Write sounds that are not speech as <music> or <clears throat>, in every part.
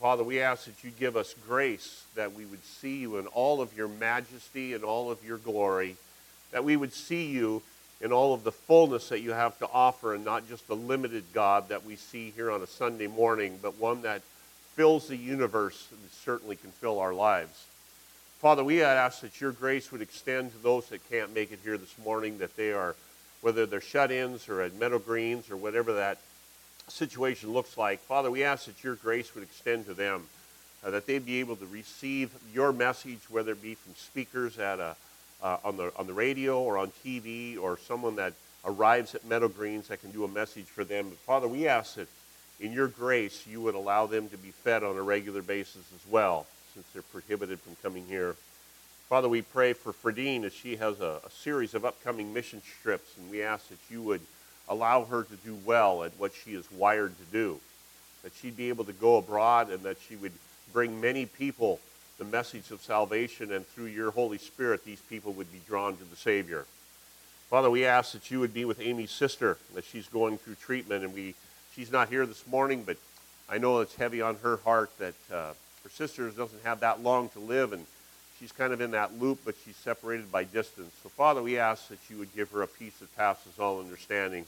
Father, we ask that you give us grace that we would see you in all of your majesty and all of your glory, that we would see you in all of the fullness that you have to offer, and not just the limited God that we see here on a Sunday morning, but one that fills the universe and certainly can fill our lives. Father, we ask that your grace would extend to those that can't make it here this morning, that they are, whether they're shut ins or at Meadow Greens or whatever that situation looks like. Father, we ask that your grace would extend to them, uh, that they'd be able to receive your message, whether it be from speakers at a, uh, on, the, on the radio or on TV or someone that arrives at Meadow Greens that can do a message for them. But Father, we ask that in your grace you would allow them to be fed on a regular basis as well, since they're prohibited from coming here. Father, we pray for Fredine as she has a, a series of upcoming mission trips, and we ask that you would allow her to do well at what she is wired to do, that she'd be able to go abroad and that she would bring many people the message of salvation, and through your Holy Spirit, these people would be drawn to the Savior. Father, we ask that you would be with Amy's sister, that she's going through treatment, and we, she's not here this morning, but I know it's heavy on her heart that uh, her sister doesn't have that long to live, and she's kind of in that loop, but she's separated by distance. So, Father, we ask that you would give her a peace that passes all understanding.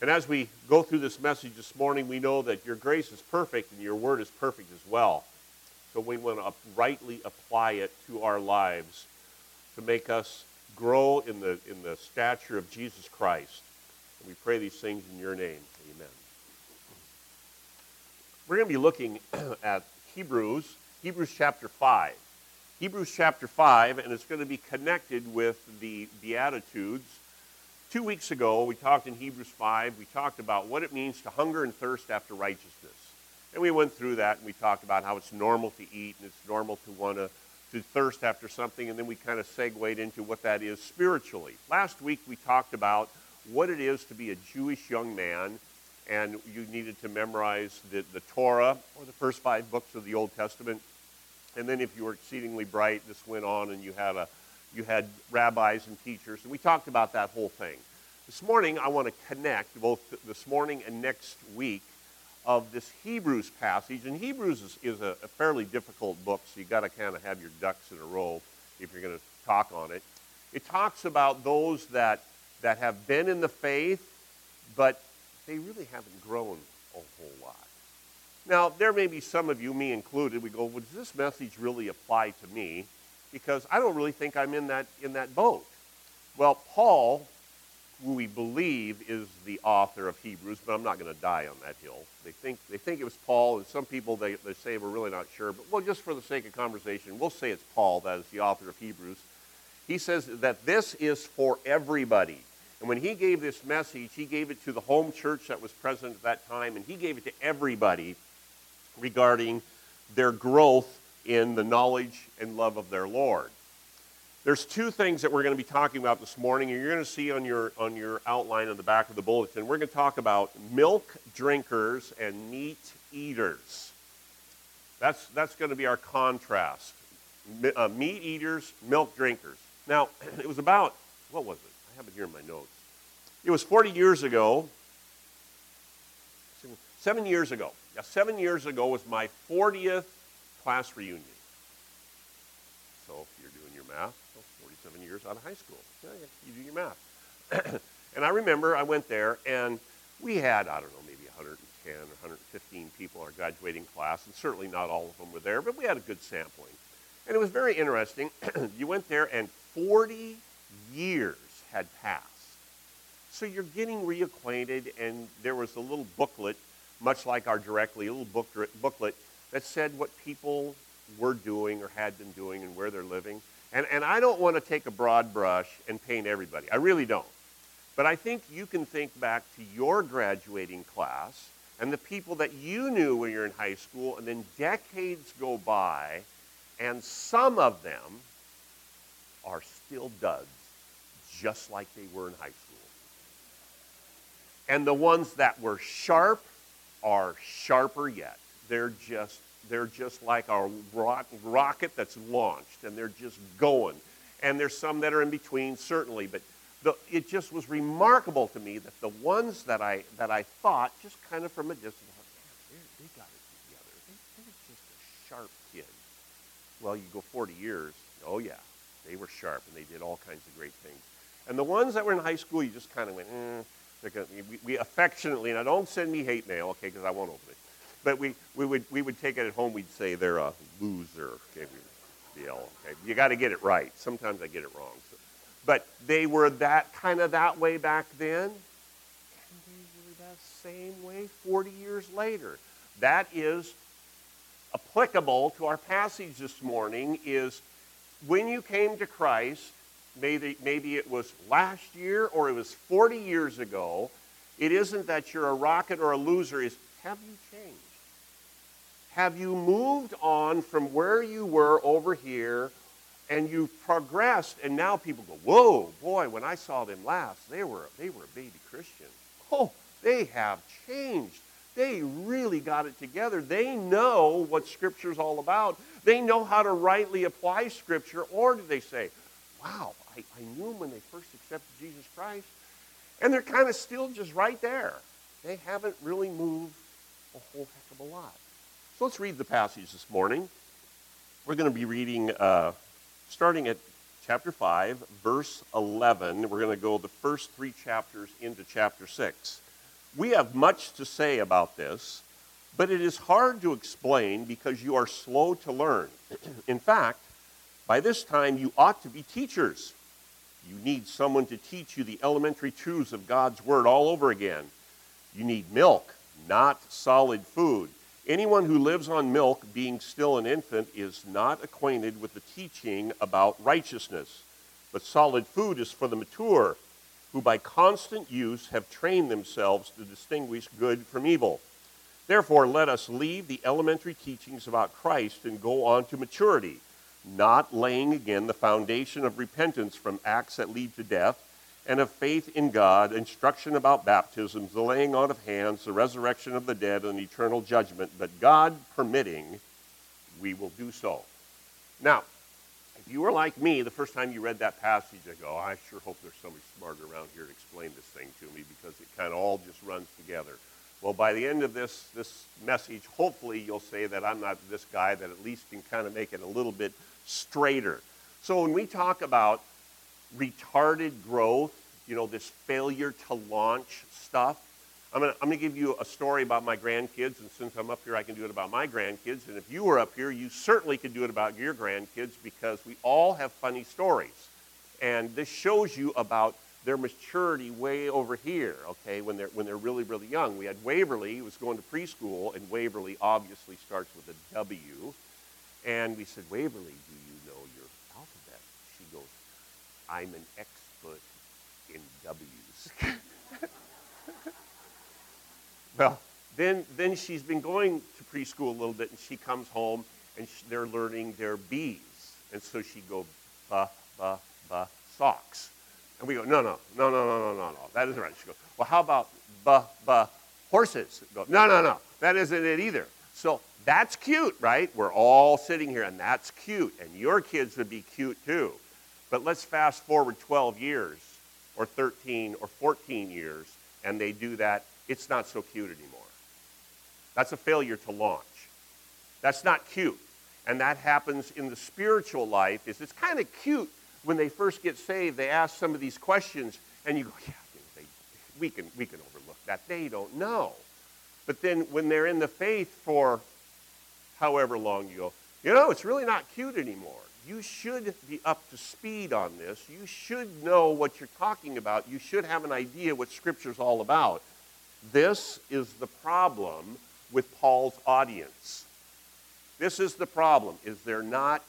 And as we go through this message this morning, we know that your grace is perfect and your word is perfect as well. So we want to rightly apply it to our lives to make us grow in the, in the stature of Jesus Christ. And we pray these things in your name. Amen. We're going to be looking <clears throat> at Hebrews, Hebrews chapter 5. Hebrews chapter 5, and it's going to be connected with the Beatitudes Two weeks ago, we talked in Hebrews 5, we talked about what it means to hunger and thirst after righteousness. And we went through that and we talked about how it's normal to eat and it's normal to want to, to thirst after something. And then we kind of segued into what that is spiritually. Last week, we talked about what it is to be a Jewish young man. And you needed to memorize the, the Torah or the first five books of the Old Testament. And then if you were exceedingly bright, this went on and you had a you had rabbis and teachers, and we talked about that whole thing. This morning, I want to connect both this morning and next week of this Hebrews passage. And Hebrews is, is a, a, fairly difficult book, so you've got to kind of have your ducks in a row if you're going to talk on it. It talks about those that, that have been in the faith, but they really haven't grown. Now, there may be some of you, me included, we go, well, does this message really apply to me? because I don't really think I'm in that, in that boat. Well, Paul, who we believe is the author of Hebrews, but I'm not going to die on that hill. They think, they think it was Paul, and some people they, they say we're really not sure, but well, just for the sake of conversation, we'll say it's Paul that is the author of Hebrews. He says that this is for everybody. And when he gave this message, he gave it to the home church that was present at that time, and he gave it to everybody regarding their growth in the knowledge and love of their Lord. There's two things that we're going to be talking about this morning, and you're going to see on your, on your outline on the back of the bulletin. We're going to talk about milk drinkers and meat eaters. That's, that's going to be our contrast. Uh, meat eaters, milk drinkers. Now, <clears throat> it was about, what was it? I have it here in my notes. It was 40 years ago, seven years ago. Yeah, seven years ago was my 40th class reunion. So if you're doing your math, well, 47 years out of high school. Yeah, you do your math. <clears throat> and I remember I went there and we had, I don't know, maybe 110 or 115 people in our graduating class, and certainly not all of them were there, but we had a good sampling. And it was very interesting. <clears throat> you went there and 40 years had passed. So you're getting reacquainted, and there was a little booklet, much like our directly, little book, booklet that said what people were doing or had been doing and where they're living. And, and I don't want to take a broad brush and paint everybody. I really don't. But I think you can think back to your graduating class and the people that you knew when you were in high school, and then decades go by, and some of them are still duds, just like they were in high school. And the ones that were sharp are sharper yet they're just they're just like a rocket that's launched and they're just going and there's some that are in between certainly but the, it just was remarkable to me that the ones that I that I thought just kind of from a distance, they, they got it together. They, they're just sharp kid. Well, you go 40 years, oh yeah, they were sharp and they did all kinds of great things. And the ones that were in high school, you just kind of went, eh. We, we affectionately, now don't send me hate mail, okay, because I won't open it. But we, we, would, we would take it at home, we'd say they're a loser, okay, yell, okay. You got to get it right. Sometimes I get it wrong. So. But they were that kind of that way back then, and they were that same way 40 years later. That is applicable to our passage this morning is when you came to Christ, maybe, maybe it was last year or it was 40 years ago, it isn't that you're a rocket or a loser, is have you changed? Have you moved on from where you were over here and you've progressed and now people go, whoa, boy, when I saw them last, they were, they were a baby Christian. Oh, they have changed. They really got it together. They know what Scripture's all about. They know how to rightly apply Scripture. Or do they say, wow, I, I knew them when they first accepted Jesus Christ. And they're kind of still just right there. They haven't really moved a whole heck of a lot. So let's read the passage this morning. We're going to be reading, uh, starting at chapter 5, verse 11. We're going to go the first three chapters into chapter 6. We have much to say about this, but it is hard to explain because you are slow to learn. <clears throat> In fact, by this time you ought to be teachers. You need someone to teach you the elementary truths of God's Word all over again. You need milk, not solid food. Anyone who lives on milk, being still an infant, is not acquainted with the teaching about righteousness. But solid food is for the mature who by constant use have trained themselves to distinguish good from evil. Therefore, let us leave the elementary teachings about Christ and go on to maturity, not laying again the foundation of repentance from acts that lead to death, and of faith in God, instruction about baptisms, the laying on of hands, the resurrection of the dead, and eternal judgment. But God permitting, we will do so. Now, if you were like me, the first time you read that passage, I go, I sure hope there's somebody smarter around here to explain this thing to me because it kind of all just runs together. Well, by the end of this, this message, hopefully you'll say that I'm not this guy that at least can kind of make it a little bit straighter. So when we talk about retarded growth, you know, this failure to launch stuff, I'm going to give you a story about my grandkids, and since I'm up here, I can do it about my grandkids. And if you were up here, you certainly could do it about your grandkids because we all have funny stories. And this shows you about their maturity way over here, okay, when they're, when they're really, really young. We had Waverly, who was going to preschool, and Waverly obviously starts with a W. And we said, Waverly, do you know your alphabet? She goes, I'm an expert in W's. <laughs> Well, then, then she's been going to preschool a little bit, and she comes home, and they're learning their B's. And so she go, ba, ba, ba, socks. And we go, no, no, no, no, no, no, no, no. That isn't right. She goes, well, how about ba, ba, horses? Go, no, no, no. That isn't it either. So that's cute, right? We're all sitting here, and that's cute. And your kids would be cute too. But let's fast forward 12 years, or 13, or 14 years, and they do that it's not so cute anymore. That's a failure to launch. That's not cute. And that happens in the spiritual life is it's kind of cute when they first get saved, they ask some of these questions and you go, yeah, they, we, can, we can overlook that. They don't know. But then when they're in the faith for however long you go, you know, it's really not cute anymore. You should be up to speed on this. You should know what you're talking about. You should have an idea what Scripture's all about. This is the problem with Paul's audience. This is the problem is they're not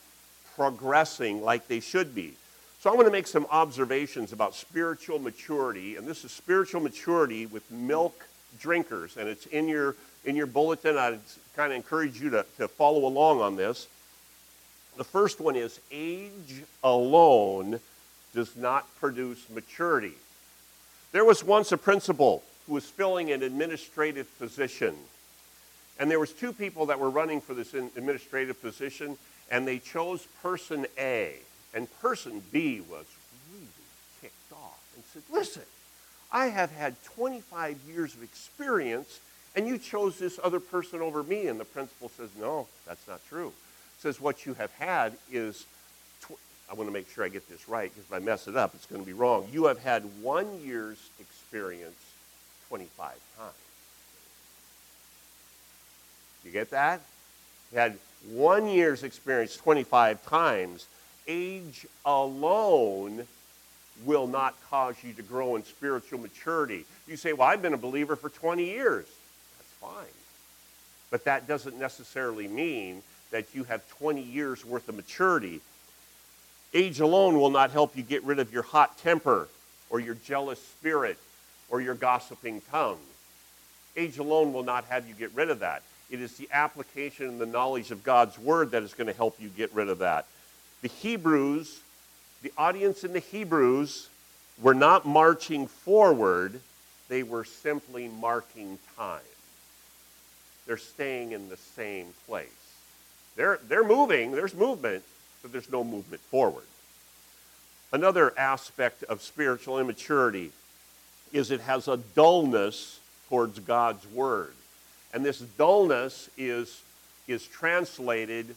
progressing like they should be. So I want to make some observations about spiritual maturity, and this is spiritual maturity with milk drinkers, and it's in your in your bulletin. I'd kind of encourage you to, to follow along on this. The first one is age alone does not produce maturity. There was once a principal who was filling an administrative position. And there was two people that were running for this administrative position, and they chose person A. And person B was really ticked off and said, listen, I have had 25 years of experience And you chose this other person over me. And the principal says, No, that's not true. Says, What you have had is, tw- I want to make sure I get this right because if I mess it up, it's going to be wrong. You have had one year's experience 25 times. You get that? You had one year's experience 25 times. Age alone will not cause you to grow in spiritual maturity. You say, Well, I've been a believer for 20 years. Fine. But that doesn't necessarily mean that you have 20 years worth of maturity. Age alone will not help you get rid of your hot temper or your jealous spirit or your gossiping tongue. Age alone will not have you get rid of that. It is the application and the knowledge of God's word that is going to help you get rid of that. The Hebrews, the audience in the Hebrews, were not marching forward, they were simply marking time. They're staying in the same place. They're, they're moving, there's movement, but there's no movement forward. Another aspect of spiritual immaturity is it has a dullness towards God's word. And this dullness is, is translated,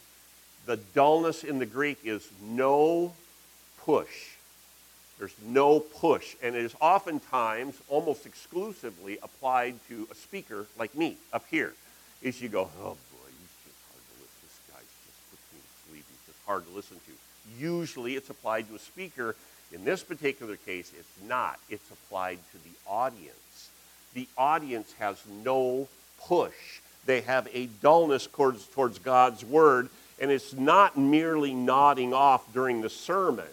the dullness in the Greek is no push. There's no push. And it is oftentimes, almost exclusively, applied to a speaker like me up here. Is you go, oh boy, he's just hard to listen. This guy's just puts me to sleep. He's just hard to listen to. Usually it's applied to a speaker. In this particular case, it's not. It's applied to the audience. The audience has no push. They have a dullness towards, towards God's word, and it's not merely nodding off during the sermon,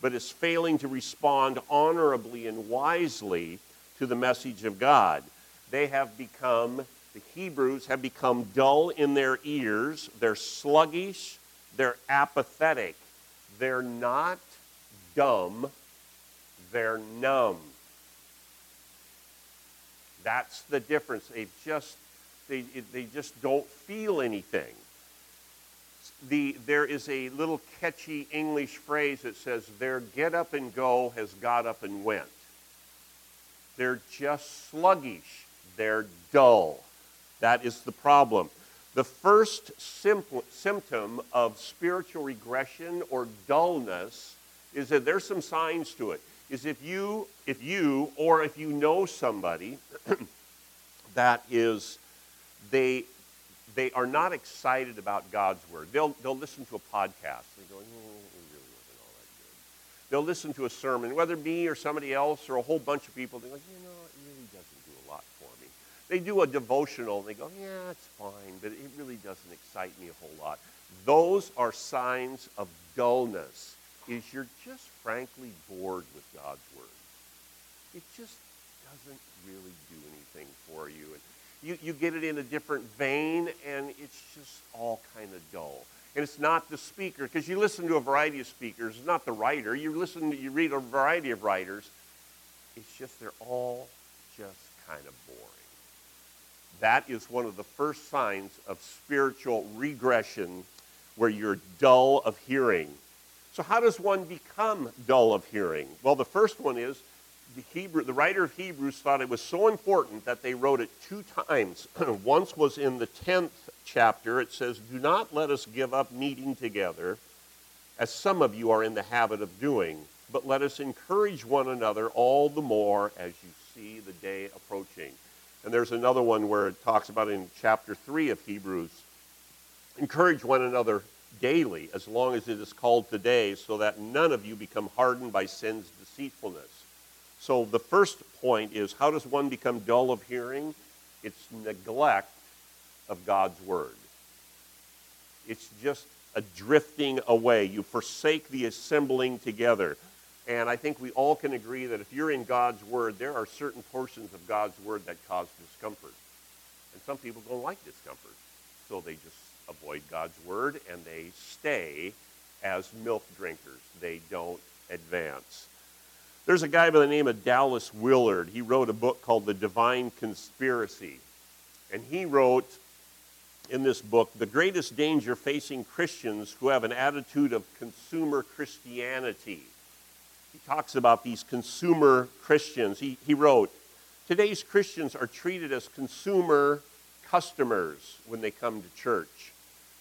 but it's failing to respond honorably and wisely to the message of God. They have become, the Hebrews have become dull in their ears, they're sluggish, they're apathetic, they're not dumb, they're numb. That's the difference. They've just they, they just don't feel anything. The, there is a little catchy English phrase that says, their get up and go has got up and went. They're just sluggish. They're dull. That is the problem. The first symptom of spiritual regression or dullness is that there's some signs to it. Is if you, if you, or if you know somebody <clears throat> that is they, they are not excited about God's word. They'll, they'll listen to a podcast. They go, mm, good. They'll listen to a sermon, whether me or somebody else or a whole bunch of people. They're like, you know, it really doesn't do a lot for me. They do a devotional. And they go, yeah, it's fine, but it really doesn't excite me a whole lot. Those are signs of dullness. Is you're just frankly bored with God's word. It just doesn't really do anything for you. And you, you get it in a different vein, and it's just all kind of dull. And it's not the speaker, because you listen to a variety of speakers, it's not the writer. You listen, you read a variety of writers. It's just they're all just kind of boring. That is one of the first signs of spiritual regression where you're dull of hearing. So, how does one become dull of hearing? Well, the first one is the, Hebrew, the writer of Hebrews thought it was so important that they wrote it two times. <clears throat> Once was in the 10th chapter. It says, Do not let us give up meeting together, as some of you are in the habit of doing, but let us encourage one another all the more as you see the day approaching. And there's another one where it talks about in chapter 3 of Hebrews encourage one another daily, as long as it is called today, so that none of you become hardened by sin's deceitfulness. So the first point is how does one become dull of hearing? It's neglect of God's word. It's just a drifting away. You forsake the assembling together. And I think we all can agree that if you're in God's word, there are certain portions of God's word that cause discomfort. And some people don't like discomfort. So they just avoid God's word and they stay as milk drinkers. They don't advance. There's a guy by the name of Dallas Willard. He wrote a book called The Divine Conspiracy. And he wrote in this book the greatest danger facing Christians who have an attitude of consumer Christianity. He talks about these consumer Christians. He, he wrote, Today's Christians are treated as consumer customers when they come to church.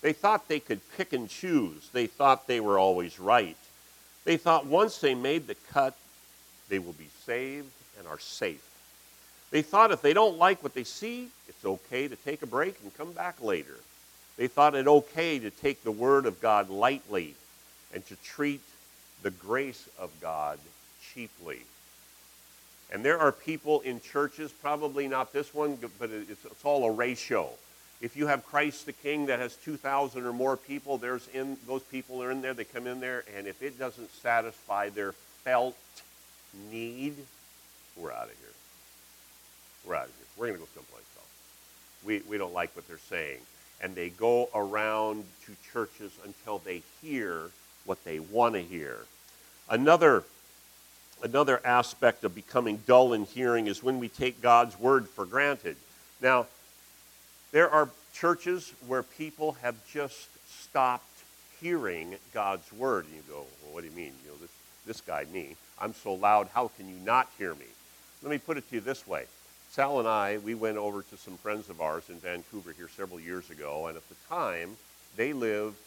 They thought they could pick and choose. They thought they were always right. They thought once they made the cut, they will be saved and are safe. They thought if they don't like what they see, it's okay to take a break and come back later. They thought it okay to take the Word of God lightly and to treat the grace of God cheaply. And there are people in churches, probably not this one, but it's, it's all a ratio. If you have Christ the King that has 2,000 or more people, there's in, those people are in there, they come in there, and if it doesn't satisfy their felt need, we're out of here. We're out of here. We're going to go someplace else. We, we don't like what they're saying. And they go around to churches until they hear what they want to hear. Another, another aspect of becoming dull in hearing is when we take God's word for granted. Now, there are churches where people have just stopped hearing God's word. And you go, well, what do you mean? You know, this, this guy, me, I'm so loud, how can you not hear me? Let me put it to you this way. Sal and I, we went over to some friends of ours in Vancouver here several years ago, and at the time, they lived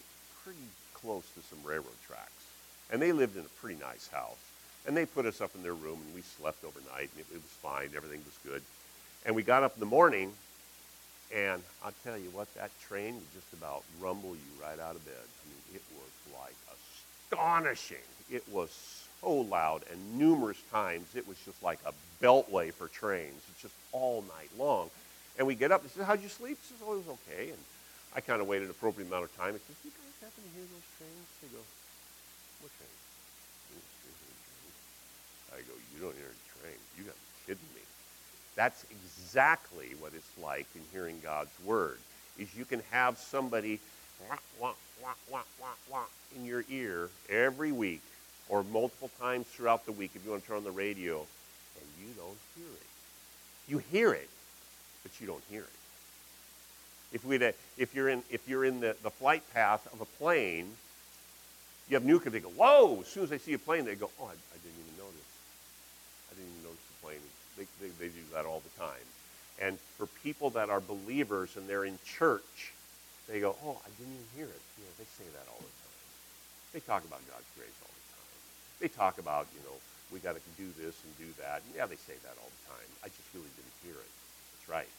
pretty close to some railroad tracks. And they lived in a pretty nice house. And they put us up in their room, and we slept overnight, and it, it was fine. Everything was good. And we got up in the morning, and I'll tell you what, that train would just about rumble you right out of bed. I mean, it was like astonishing. It was so loud, and numerous times it was just like a beltway for trains. It's just all night long. And we get up and says, How'd you sleep? He says, Oh, it was okay. And I kind of waited an appropriate amount of time. He says, You guys happen to hear those trains? They go, What? I go, You don't hear any trains. You got to be kidding me. That's exactly what it's like in hearing God's word. Is you can have somebody wah, wah, wah, in your ear every week or multiple times throughout the week if you want to turn on the radio and you don't hear it. You hear it, but you don't hear it. If, we if you're in, if you're in the, the flight path of a plane, you have newcomers, they go, whoa, as soon as they see a plane, they go, oh, I, I didn't even notice. I didn't even notice the plane. They, they, they do that all the time. And for people that are believers and they're in church, they go, oh, I didn't even hear it. You know, they say that all the time. They talk about God's grace all the time. They talk about, you know, we got to do this and do that. And yeah, they say that all the time. I just really didn't hear it. That's right.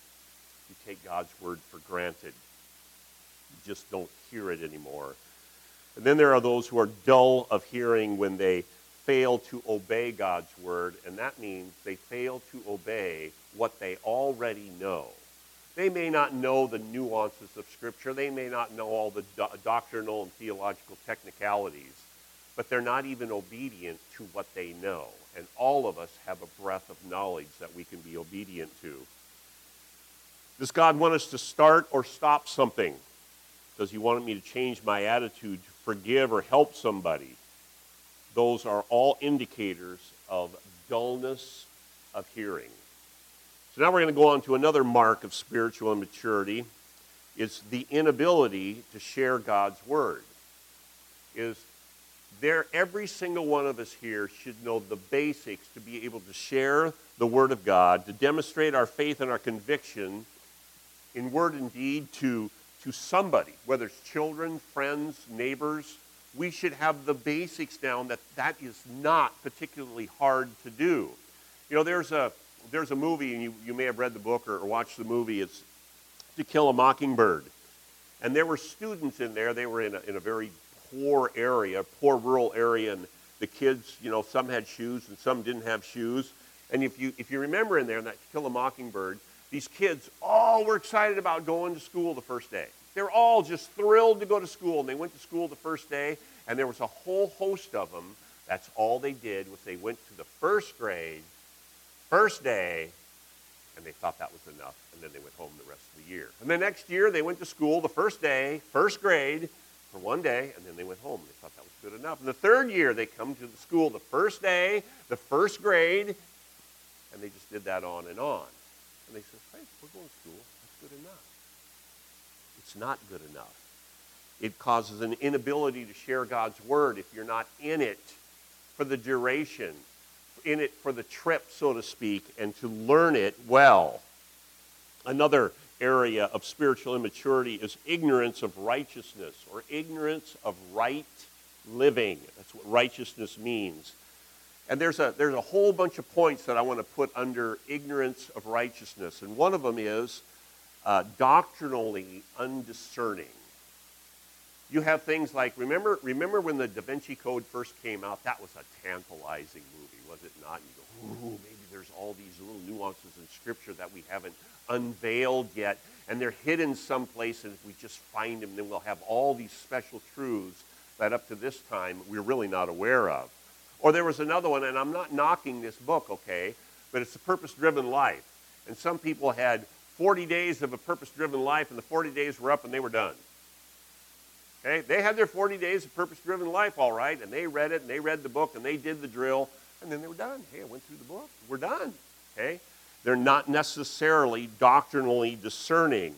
You take God's word for granted. You just don't hear it anymore. And then there are those who are dull of hearing when they fail to obey God's word, and that means they fail to obey what they already know. They may not know the nuances of Scripture, they may not know all the do- doctrinal and theological technicalities, but they're not even obedient to what they know. And all of us have a breath of knowledge that we can be obedient to. Does God want us to start or stop something? Does He want me to change my attitude, forgive or help somebody? Those are all indicators of dullness of hearing. So now we're going to go on to another mark of spiritual immaturity. It's the inability to share God's word. Is there, every single one of us here should know the basics to be able to share the Word of God, to demonstrate our faith and our conviction in word and deed to, to somebody, whether it's children, friends, neighbors. We should have the basics down that that is not particularly hard to do. You know, there's a, there's a movie, and you, you may have read the book or, or watched the movie, it's To Kill a Mockingbird. And there were students in there, they were in a, in a very poor area, poor rural area, and the kids, you know, some had shoes and some didn't have shoes. And if you, if you remember in there in that Kill a Mockingbird, these kids all were excited about going to school the first day. They were all just thrilled to go to school, and they went to school the first day, and there was a whole host of them. That's all they did was they went to the first grade, first day, and they thought that was enough, and then they went home the rest of the year. And the next year, they went to school the first day, first grade, for one day, and then they went home. They thought that was good enough. And the third year, they come to the school the first day, the first grade, and they just did that on and on. And they said, hey, we're going to school. That's good enough. It's not good enough. It causes an inability to share God's word if you're not in it for the duration. in it for the trip, so to speak, and to learn it well. Another area of spiritual immaturity is ignorance of righteousness or ignorance of right living. That's what righteousness means. And there's a, there's a whole bunch of points that I want to put under ignorance of righteousness. And one of them is uh, doctrinally undiscerning. You have things like, remember, remember when the Da Vinci Code first came out? That was a tantalizing movie, was it not? And you go, ooh, maybe there's all these little nuances in Scripture that we haven't unveiled yet. And they're hidden someplace, and if we just find them, then we'll have all these special truths that up to this time we're really not aware of. Or there was another one, and I'm not knocking this book, okay, but it's a purpose driven life. And some people had 40 days of a purpose driven life, and the 40 days were up and they were done. Okay? They had their 40 days of purpose driven life, all right, and they read it and they read the book and they did the drill, and then they were done. Hey, I went through the book. We're done. Okay? They're not necessarily doctrinally discerning.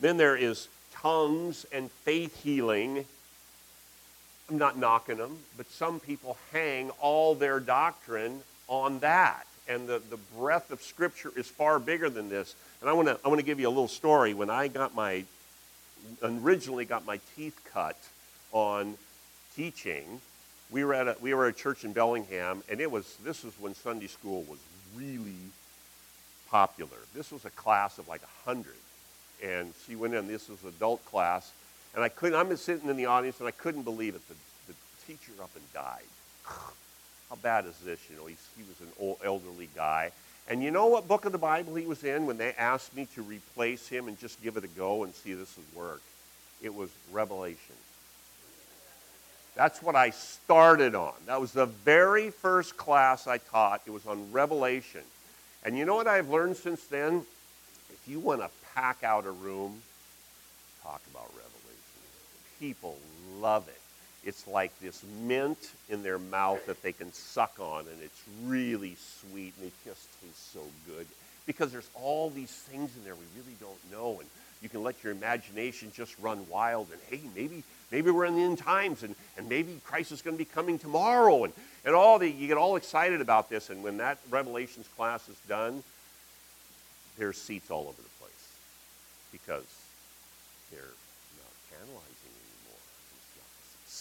Then there is tongues and faith healing. I'm not knocking them, but some people hang all their doctrine on that. And the, the breadth of Scripture is far bigger than this. And I want to I want to give you a little story. When I got my originally got my teeth cut on teaching, we were at a, we were at a church in Bellingham, and it was this was when Sunday school was really popular. This was a class of like a hundred, and she went in. This was an adult class, and I couldn't. I'm sitting in the audience, and I couldn't believe it. The, the teacher up and died. How bad is this? You know, he's, he was an old elderly guy, and you know what book of the Bible he was in when they asked me to replace him and just give it a go and see if this would work? It was Revelation. That's what I started on. That was the very first class I taught. It was on Revelation. And you know what I've learned since then? If you want to pack out a room, talk about Revelation. People love it. It's like this mint in their mouth that they can suck on, and it's really sweet, and it just tastes so good. Because there's all these things in there we really don't know, and you can let your imagination just run wild, and hey, maybe maybe we're in the end times, and, and maybe Christ is going to be coming tomorrow, and, and all the, you get all excited about this, and when that Revelations class is done, there's seats all over the place because they're not canalizing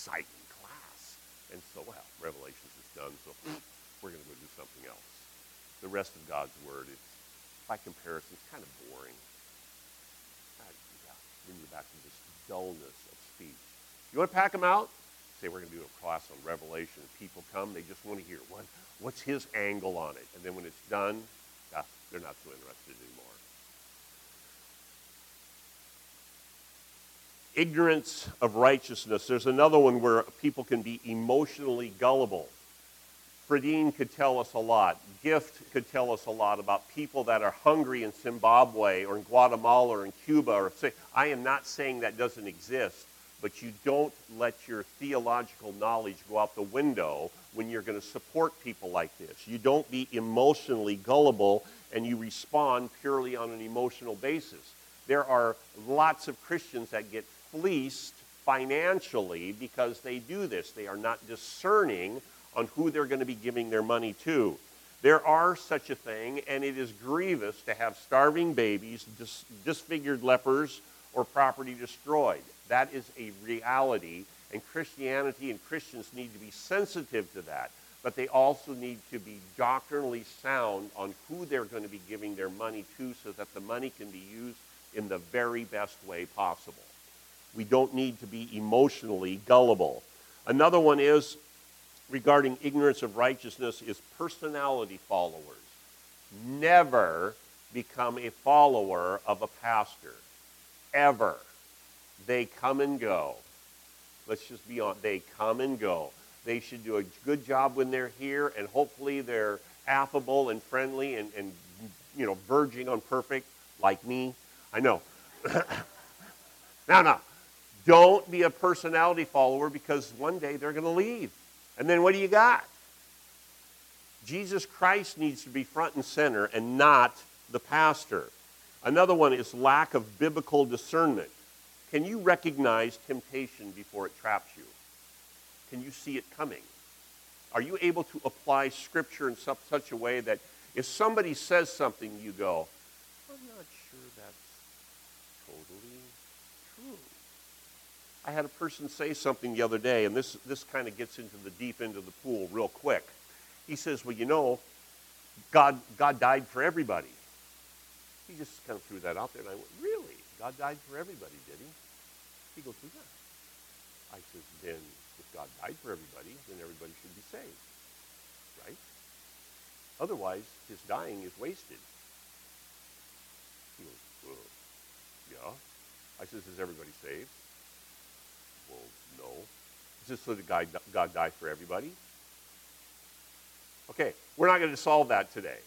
exciting class. And so, well, Revelations is done, so <clears throat> we're going to go do something else. The rest of God's Word, it's, by comparison, it's kind of boring. Uh, yeah, you're back to this dullness of speech. You want to pack them out? Say we're going to do a class on Revelation. People come, they just want to hear what, what's his angle on it. And then when it's done, uh, they're not so interested anymore. Ignorance of righteousness. There's another one where people can be emotionally gullible. Fredine could tell us a lot. Gift could tell us a lot about people that are hungry in Zimbabwe or in Guatemala or in Cuba. Or I am not saying that doesn't exist, but you don't let your theological knowledge go out the window when you're going to support people like this. You don't be emotionally gullible and you respond purely on an emotional basis. There are lots of Christians that get fleeced financially because they do this. They are not discerning on who they're going to be giving their money to. There are such a thing, and it is grievous to have starving babies, dis- disfigured lepers, or property destroyed. That is a reality, and Christianity and Christians need to be sensitive to that. But they also need to be doctrinally sound on who they're going to be giving their money to so that the money can be used in the very best way possible. We don't need to be emotionally gullible. Another one is regarding ignorance of righteousness is personality followers. Never become a follower of a pastor. Ever. They come and go. Let's just be on. They come and go. They should do a good job when they're here, and hopefully they're affable and friendly and, and you know, verging on perfect, like me. I know. <coughs> now, now, don't be a personality follower because one day they're going to leave. And then what do you got? Jesus Christ needs to be front and center and not the pastor. Another one is lack of biblical discernment. Can you recognize temptation before it traps you? Can you see it coming? Are you able to apply Scripture in such, a way that if somebody says something, you go, I'm not sure that's totally true. I had a person say something the other day, and this, this kind of gets into the deep end of the pool real quick. He says, Well, you know, God, God died for everybody. He just kind of threw that out there, and I went, Really? God died for everybody, did he? He goes, yeah. I says, Then if God died for everybody, then everybody should be saved. Right? Otherwise, his dying is wasted. He goes, well, yeah. I says, is everybody saved? Well, no. Is this so that God, God died for everybody? Okay, we're not going to solve that today.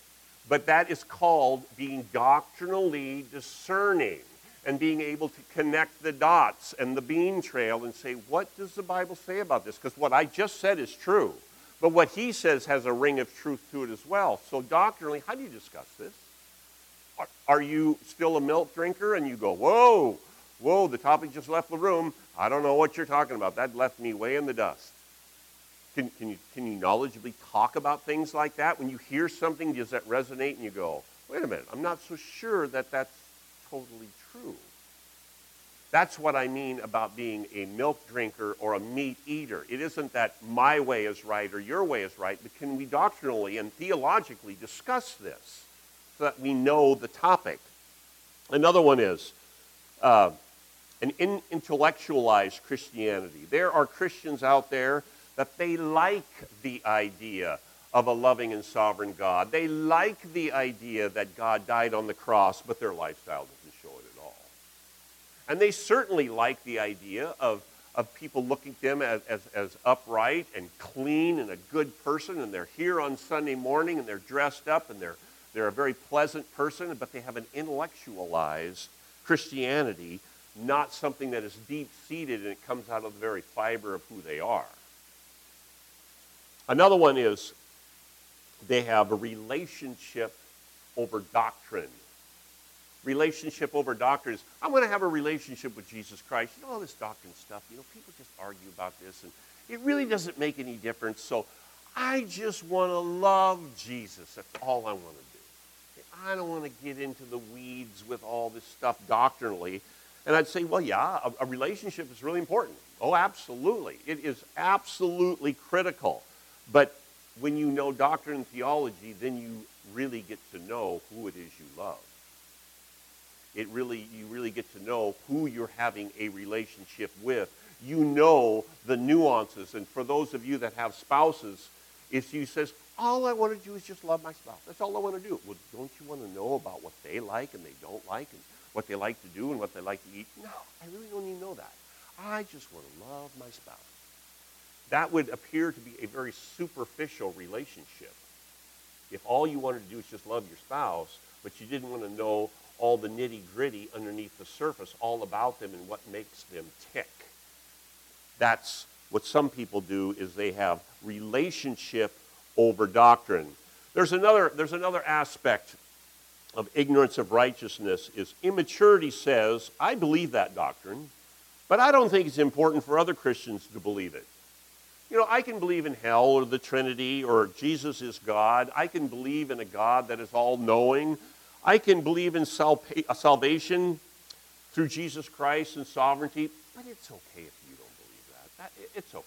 But that is called being doctrinally discerning and being able to connect the dots and the bean trail and say, what does the Bible say about this? Because what I just said is true. But what he says has a ring of truth to it as well. So, doctrinally, how do you discuss this? Are, are you still a milk drinker and you go, whoa, whoa, the topic just left the room. I don't know what you're talking about. That left me way in the dust. Can, can, you, can you knowledgeably talk about things like that? When you hear something, does that resonate and you go, wait a minute, I'm not so sure that that's totally true. That's what I mean about being a milk drinker or a meat eater. It isn't that my way is right or your way is right, but can we doctrinally and theologically discuss this so that we know the topic? Another one is uh, an in- intellectualized Christianity. There are Christians out there that they like the idea of a loving and sovereign God. They like the idea that God died on the cross, but their lifestyle doesn't show it at all. And they certainly like the idea of, of people looking at them as, as, as upright and clean and a good person, and they're here on Sunday morning and they're dressed up and they're, they're a very pleasant person, but they have an intellectualized Christianity, not something that is deep seated and it comes out of the very fiber of who they are. Another one is they have a relationship over doctrine. Relationship over doctrine is, I want to have a relationship with Jesus Christ. You know, all this doctrine stuff, you know, people just argue about this, and it really doesn't make any difference. So I just want to love Jesus. That's all I want to do. I don't want to get into the weeds with all this stuff doctrinally. And I'd say, well, yeah, a, a relationship is really important. Oh, absolutely. It is absolutely critical. But when you know doctrine and theology, then you really get to know who it is you love. It really, you really get to know who you're having a relationship with. You know the nuances. And for those of you that have spouses, if you says, all I want to do is just love my spouse. That's all I want to do. Well, don't you want to know about what they like and they don't like and what they like to do and what they like to eat? No, I really don't even know that. I just want to love my spouse that would appear to be a very superficial relationship. If all you wanted to do is just love your spouse, but you didn't want to know all the nitty gritty underneath the surface, all about them and what makes them tick. That's what some people do is they have relationship over doctrine. There's another, there's another aspect of ignorance of righteousness is immaturity says, I believe that doctrine, but I don't think it's important for other Christians to believe it. You know, I can believe in hell or the Trinity or Jesus is God. I can believe in a God that is all knowing. I can believe in uh, salvation through Jesus Christ and sovereignty, but it's okay if you don't believe that. that it's okay.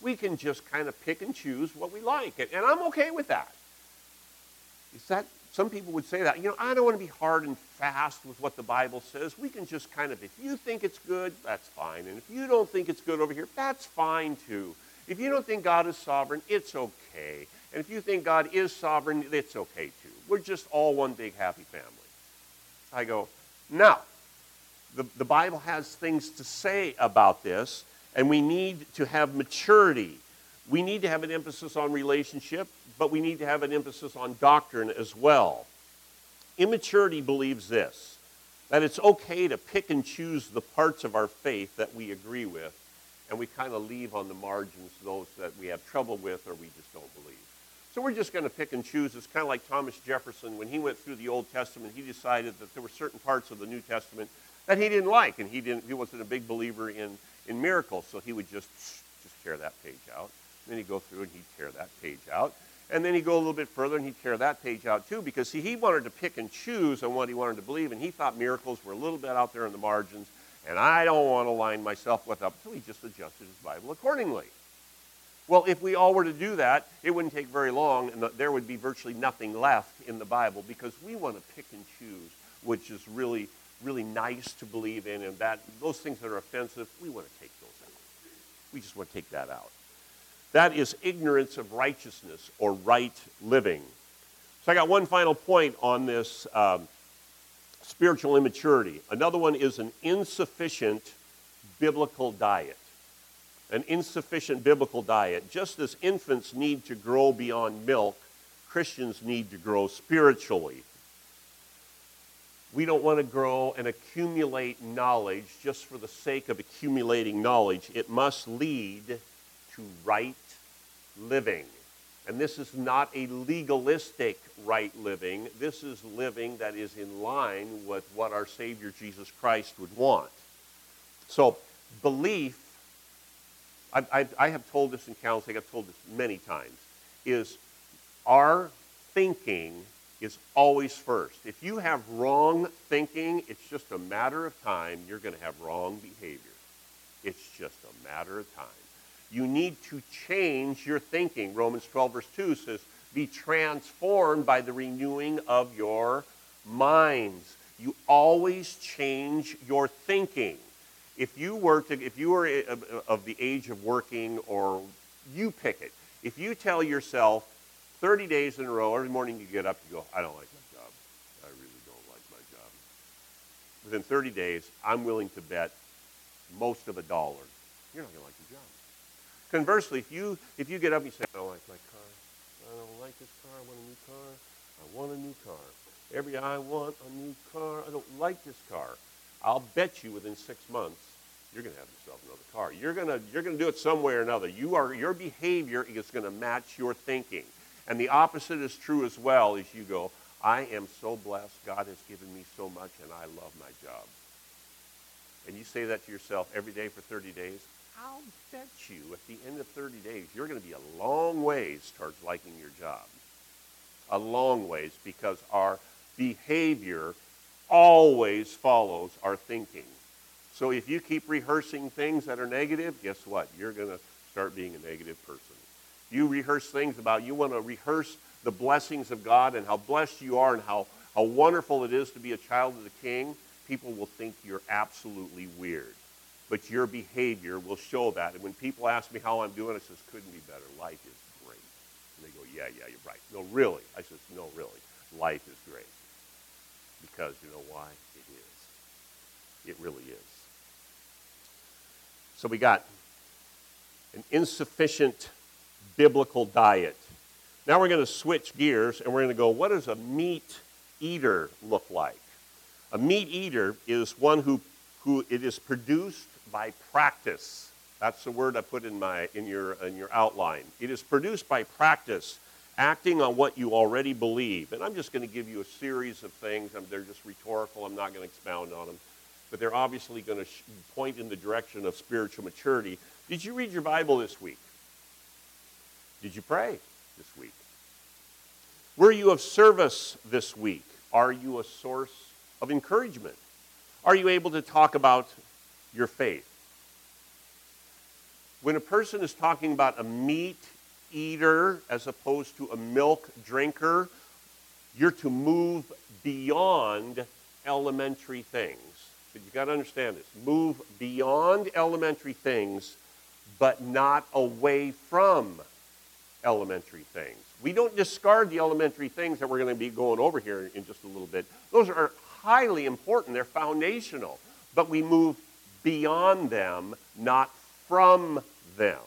We can just kind of pick and choose what we like, and I'm okay with that. Is that some people would say that, you know, I don't want to be hard and fast with what the Bible says. We can just kind of, if you think it's good, that's fine. And if you don't think it's good over here, that's fine too. If you don't think God is sovereign, it's okay. And if you think God is sovereign, it's okay too. We're just all one big happy family. I go, now, the, the Bible has things to say about this, and we need to have maturity. We need to have an emphasis on relationship, but we need to have an emphasis on doctrine as well. Immaturity believes this that it's okay to pick and choose the parts of our faith that we agree with and we kind of leave on the margins those that we have trouble with or we just don't believe. So we're just going to pick and choose. It's kind of like Thomas Jefferson. When he went through the Old Testament, he decided that there were certain parts of the New Testament that he didn't like, and he, didn't, he wasn't a big believer in, in miracles, so he would just, just tear that page out. then he'd go through and he'd tear that page out. And then he'd go a little bit further and he'd tear that page out too, because see, he wanted to pick and choose on what he wanted to believe, and he thought miracles were a little bit out there in the margins, and I don't want to line myself with up. So he just adjusted his Bible accordingly. Well, if we all were to do that, it wouldn't take very long, and there would be virtually nothing left in the Bible because we want to pick and choose which is really, really nice to believe in, and that those things that are offensive, we want to take those out. We just want to take that out. That is ignorance of righteousness or right living. So I got one final point on this um, spiritual immaturity. Another one is an insufficient biblical diet. An insufficient biblical diet. Just as infants need to grow beyond milk, Christians need to grow spiritually. We don't want to grow and accumulate knowledge just for the sake of accumulating knowledge. It must lead to right living. And this is not a legalistic right living. This is living that is in line with what our Savior Jesus Christ would want. So, belief, I, I, I have told this in counseling, I've told this many times, is our thinking is always first. If you have wrong thinking, it's just a matter of time you're going to have wrong behavior. It's just a matter of time. You need to change your thinking. Romans 12, verse 2 says, Be transformed by the renewing of your minds. You always change your thinking. If you were to, if you were uh, of the age of working, or you pick it, if you tell yourself, 30 days in a row, every morning you get up, you go, I don't like my job. I really don't like my job. Within 30 days, I'm willing to bet most of a dollar, you're not going to like your job. Conversely, if you, if you get up and you say, I don't like my car, I don't like this car, I want a new car, I want a new car. Every I want a new car, I don't like this car. I'll bet you within six months, you're going to have yourself another car. You're going to, you're going to do it some way or another. You are, your behavior is going to match your thinking. And the opposite is true as well as you go, I am so blessed. God has given me so much, and I love my job. And you say that to yourself every day for 30 days. I'll bet you at the end of 30 days, you're going to be a long ways towards liking your job. A long ways because our behavior always follows our thinking. So if you keep rehearsing things that are negative, guess what? You're going to start being a negative person. You rehearse things about, you want to rehearse the blessings of God and how blessed you are and how, how wonderful it is to be a child of the King. People will think you're absolutely weird. But your behavior will show that. And when people ask me how I'm doing, I says, couldn't be better. Life is great. And they go, yeah, yeah, you're right. No, really. I says, no, really. Life is great. Because you know why? It is. It really is. So we got an insufficient biblical diet. Now we're going to switch gears and we're going to go, what does a meat eater look like? A meat eater is one who, who it is produced by practice. That's the word I put in, my, in, your, in your outline. It is produced by practice, acting on what you already believe. And I'm just going to give you a series of things. They're just rhetorical. I'm not going to expound on them. But they're obviously going to point in the direction of spiritual maturity. Did you read your Bible this week? Did you pray this week? Were you of service this week? Are you a source of encouragement? Are you able to talk about your faith? When a person is talking about a meat eater as opposed to a milk drinker, you're to move beyond elementary things. But you've got to understand this. Move beyond elementary things, but not away from elementary things. We don't discard the elementary things that we're going to be going over here in just a little bit. Those are highly important, they're foundational, but we move beyond them, not from them.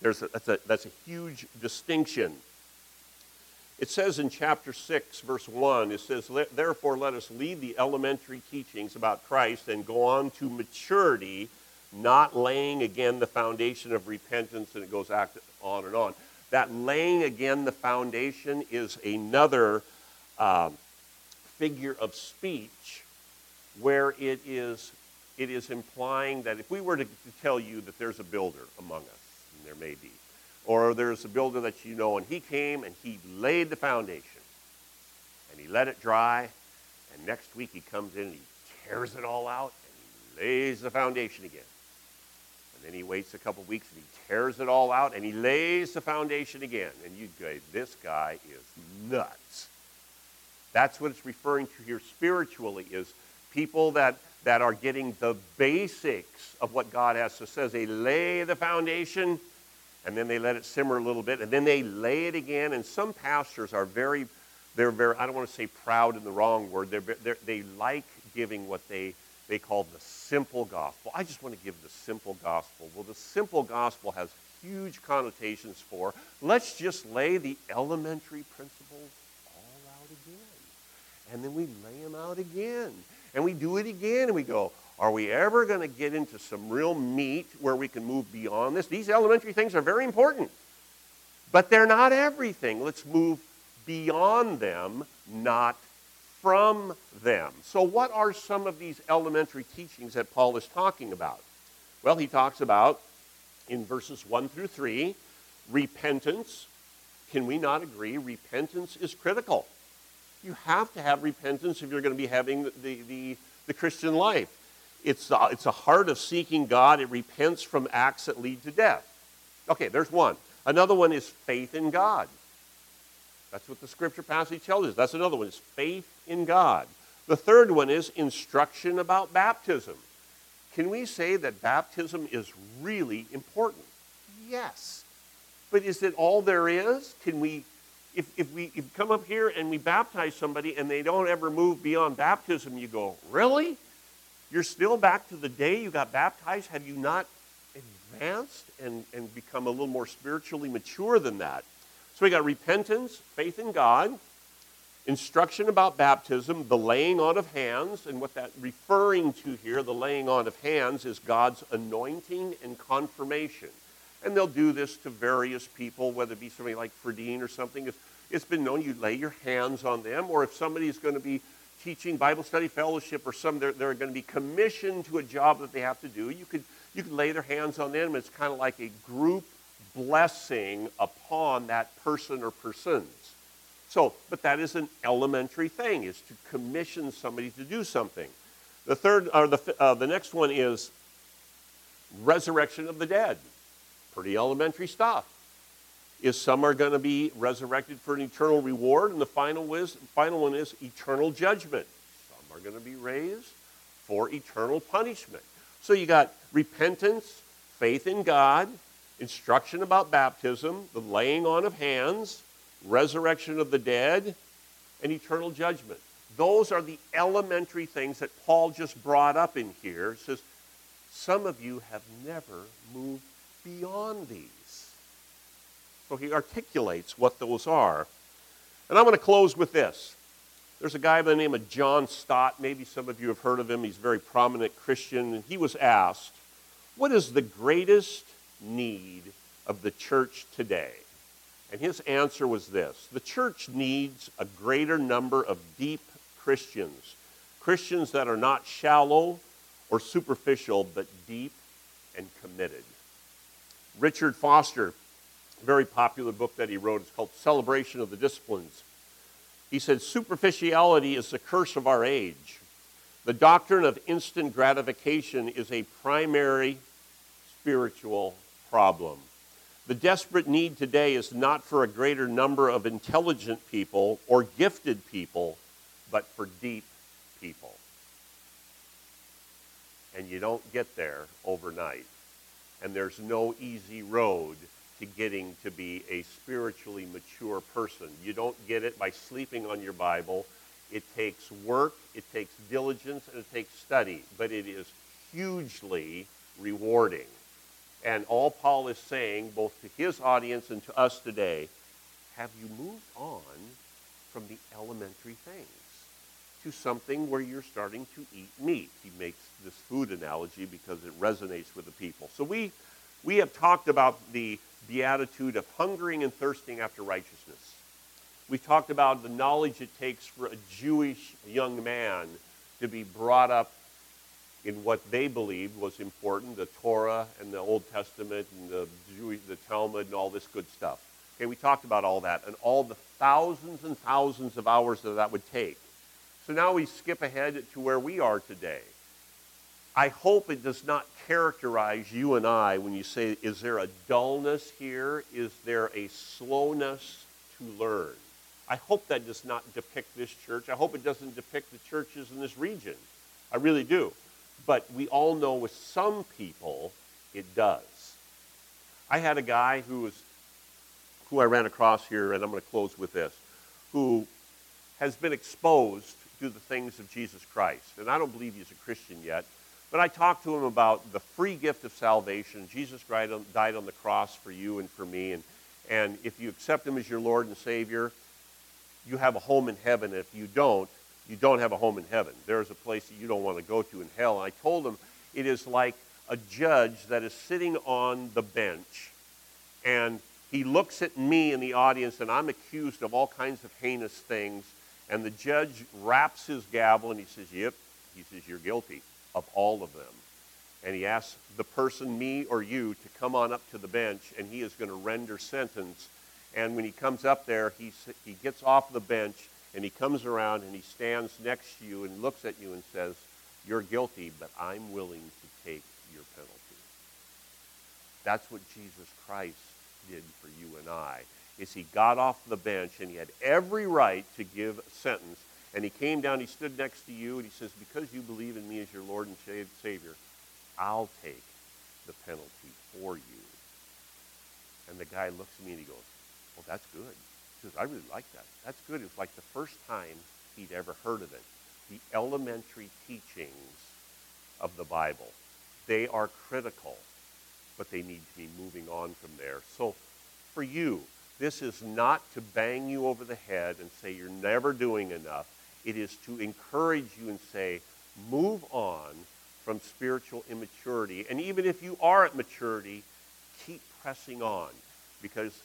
There's a, that's, a, that's a huge distinction. It says in chapter 6, verse 1, it says, Therefore, let us leave the elementary teachings about Christ and go on to maturity not laying again the foundation of repentance, and it goes on and on. That laying again the foundation is another uh, figure of speech where it is, it is implying that if we were to, to tell you that there's a builder among us, and there may be, Or there's a builder that you know, and he came and he laid the foundation. And he let it dry. And next week he comes in and he tears it all out and he lays the foundation again. And then he waits a couple weeks and he tears it all out and he lays the foundation again. And you go, this guy is nuts. That's what it's referring to here spiritually is people that, that are getting the basics of what God has. So says they lay the foundation and then they let it simmer a little bit and then they lay it again. And some pastors are very, they're very, I don't want to say proud in the wrong word. They're, they're, they like giving what they, they call the simple gospel. I just want to give the simple gospel. Well, the simple gospel has huge connotations for let's just lay the elementary principles all out again. And then we lay them out again. And we do it again and we go, are we ever going to get into some real meat where we can move beyond this? These elementary things are very important, but they're not everything. Let's move beyond them, not from them. So, what are some of these elementary teachings that Paul is talking about? Well, he talks about in verses 1 through 3 repentance. Can we not agree? Repentance is critical. You have to have repentance if you're going to be having the, the, the, the Christian life. It's a, it's a heart of seeking God. It repents from acts that lead to death. Okay, there's one. Another one is faith in God. That's what the scripture passage tells us. That's another one, is faith in God. The third one is instruction about baptism. Can we say that baptism is really important? Yes. But is it all there is? Can we, if, if we if come up here and we baptize somebody and they don't ever move beyond baptism, you go, really? You're still back to the day you got baptized? Have you not advanced and, and become a little more spiritually mature than that? So we got repentance, faith in God, instruction about baptism, the laying on of hands, and what that referring to here, the laying on of hands, is God's anointing and confirmation. And they'll do this to various people, whether it be somebody like Ferdine or something. It's, it's been known you lay your hands on them, or if somebody is going to be teaching Bible study fellowship or some they're, they're going to be commissioned to a job that they have to do, you could you could lay their hands on them. It's kind of like a group blessing upon that person or persons. So, but that is an elementary thing, is to commission somebody to do something. The third, or the, uh, the next one is resurrection of the dead. Pretty elementary stuff. Is some are going to be resurrected for an eternal reward, and the final, final one is eternal judgment. Some are going to be raised for eternal punishment. So you got repentance, faith in God, instruction about baptism, the laying on of hands, resurrection of the dead, and eternal judgment. Those are the elementary things that Paul just brought up in here. It says, some of you have never moved beyond these. So he articulates what those are. And I'm going to close with this. There's a guy by the name of John Stott. Maybe some of you have heard of him. He's a very prominent Christian. And he was asked, What is the greatest need of the church today? And his answer was this The church needs a greater number of deep Christians, Christians that are not shallow or superficial, but deep and committed. Richard Foster, very popular book that he wrote, is called Celebration of the Disciplines. He said, Superficiality is the curse of our age. The doctrine of instant gratification is a primary spiritual problem. The desperate need today is not for a greater number of intelligent people or gifted people, but for deep people. And you don't get there overnight. And there's no easy road to getting to be a spiritually mature person. You don't get it by sleeping on your Bible. It takes work, it takes diligence, and it takes study, but it is hugely rewarding. And all Paul is saying, both to his audience and to us today, have you moved on from the elementary things to something where you're starting to eat meat? He makes this food analogy because it resonates with the people. So we, we have talked about the beatitude of hungering and thirsting after righteousness. We talked about the knowledge it takes for a Jewish young man to be brought up in what they believed was important the Torah and the Old Testament and the, Jewish, the Talmud and all this good stuff. Okay, we talked about all that and all the thousands and thousands of hours that that would take. So now we skip ahead to where we are today. I hope it does not characterize you and I when you say, is there a dullness here? Is there a slowness to learn? I hope that does not depict this church. I hope it doesn't depict the churches in this region. I really do. But we all know with some people, it does. I had a guy who was, who I ran across here, and I'm going to close with this, who has been exposed to the things of Jesus Christ. And I don't believe he's a Christian yet, but I talked to him about the free gift of salvation. Jesus died on the cross for you and for me. And, and if you accept him as your Lord and Savior, you have a home in heaven. If you don't, you don't have a home in heaven. There is a place that you don't want to go to in hell. And I told him it is like a judge that is sitting on the bench and he looks at me in the audience and I'm accused of all kinds of heinous things. And the judge raps his gavel and he says, Yep, he says, You're guilty of all of them. And he asks the person, me or you, to come on up to the bench and he is going to render sentence and when he comes up there, he, he gets off the bench and he comes around and he stands next to you and looks at you and says, You're guilty, but I'm willing to take your penalty. That's what Jesus Christ did for you and I. Is he got off the bench and he had every right to give sentence. And he came down, he stood next to you, and he says, Because you believe in me as your Lord and Savior, I'll take the penalty for you. And the guy looks at me and he goes, well, that's good. He says, I really like that. That's good. It was like the first time he'd ever heard of it. The elementary teachings of the Bible. They are critical, but they need to be moving on from there. So for you, this is not to bang you over the head and say you're never doing enough. It is to encourage you and say, move on from spiritual immaturity. And even if you are at maturity, keep pressing on because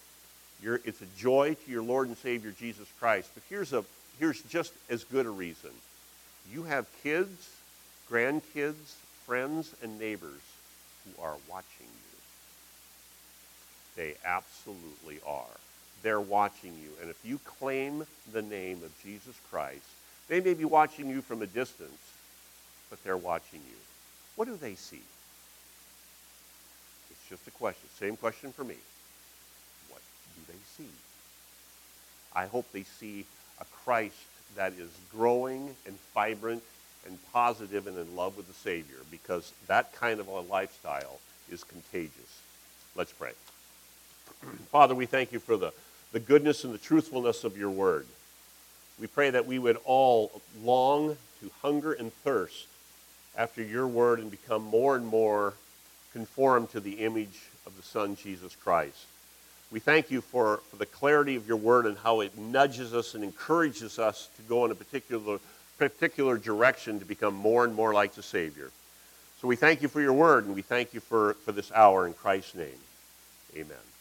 it's a joy to your Lord and Savior Jesus Christ. But here's, a, here's just as good a reason. You have kids, grandkids, friends, and neighbors who are watching you. They absolutely are. They're watching you. And if you claim the name of Jesus Christ, they may be watching you from a distance, but they're watching you. What do they see? It's just a question. Same question for me What do they see. I hope they see a Christ that is growing and vibrant and positive and in love with the Savior because that kind of a lifestyle is contagious. Let's pray. <clears throat> Father, we thank you for the, the goodness and the truthfulness of your word. We pray that we would all long to hunger and thirst after your word and become more and more conformed to the image of the Son, Jesus Christ. We thank you for, for the clarity of your word and how it nudges us and encourages us to go in a particular, particular direction to become more and more like the Savior. So we thank you for your word and we thank you for, for this hour in Christ's name. Amen.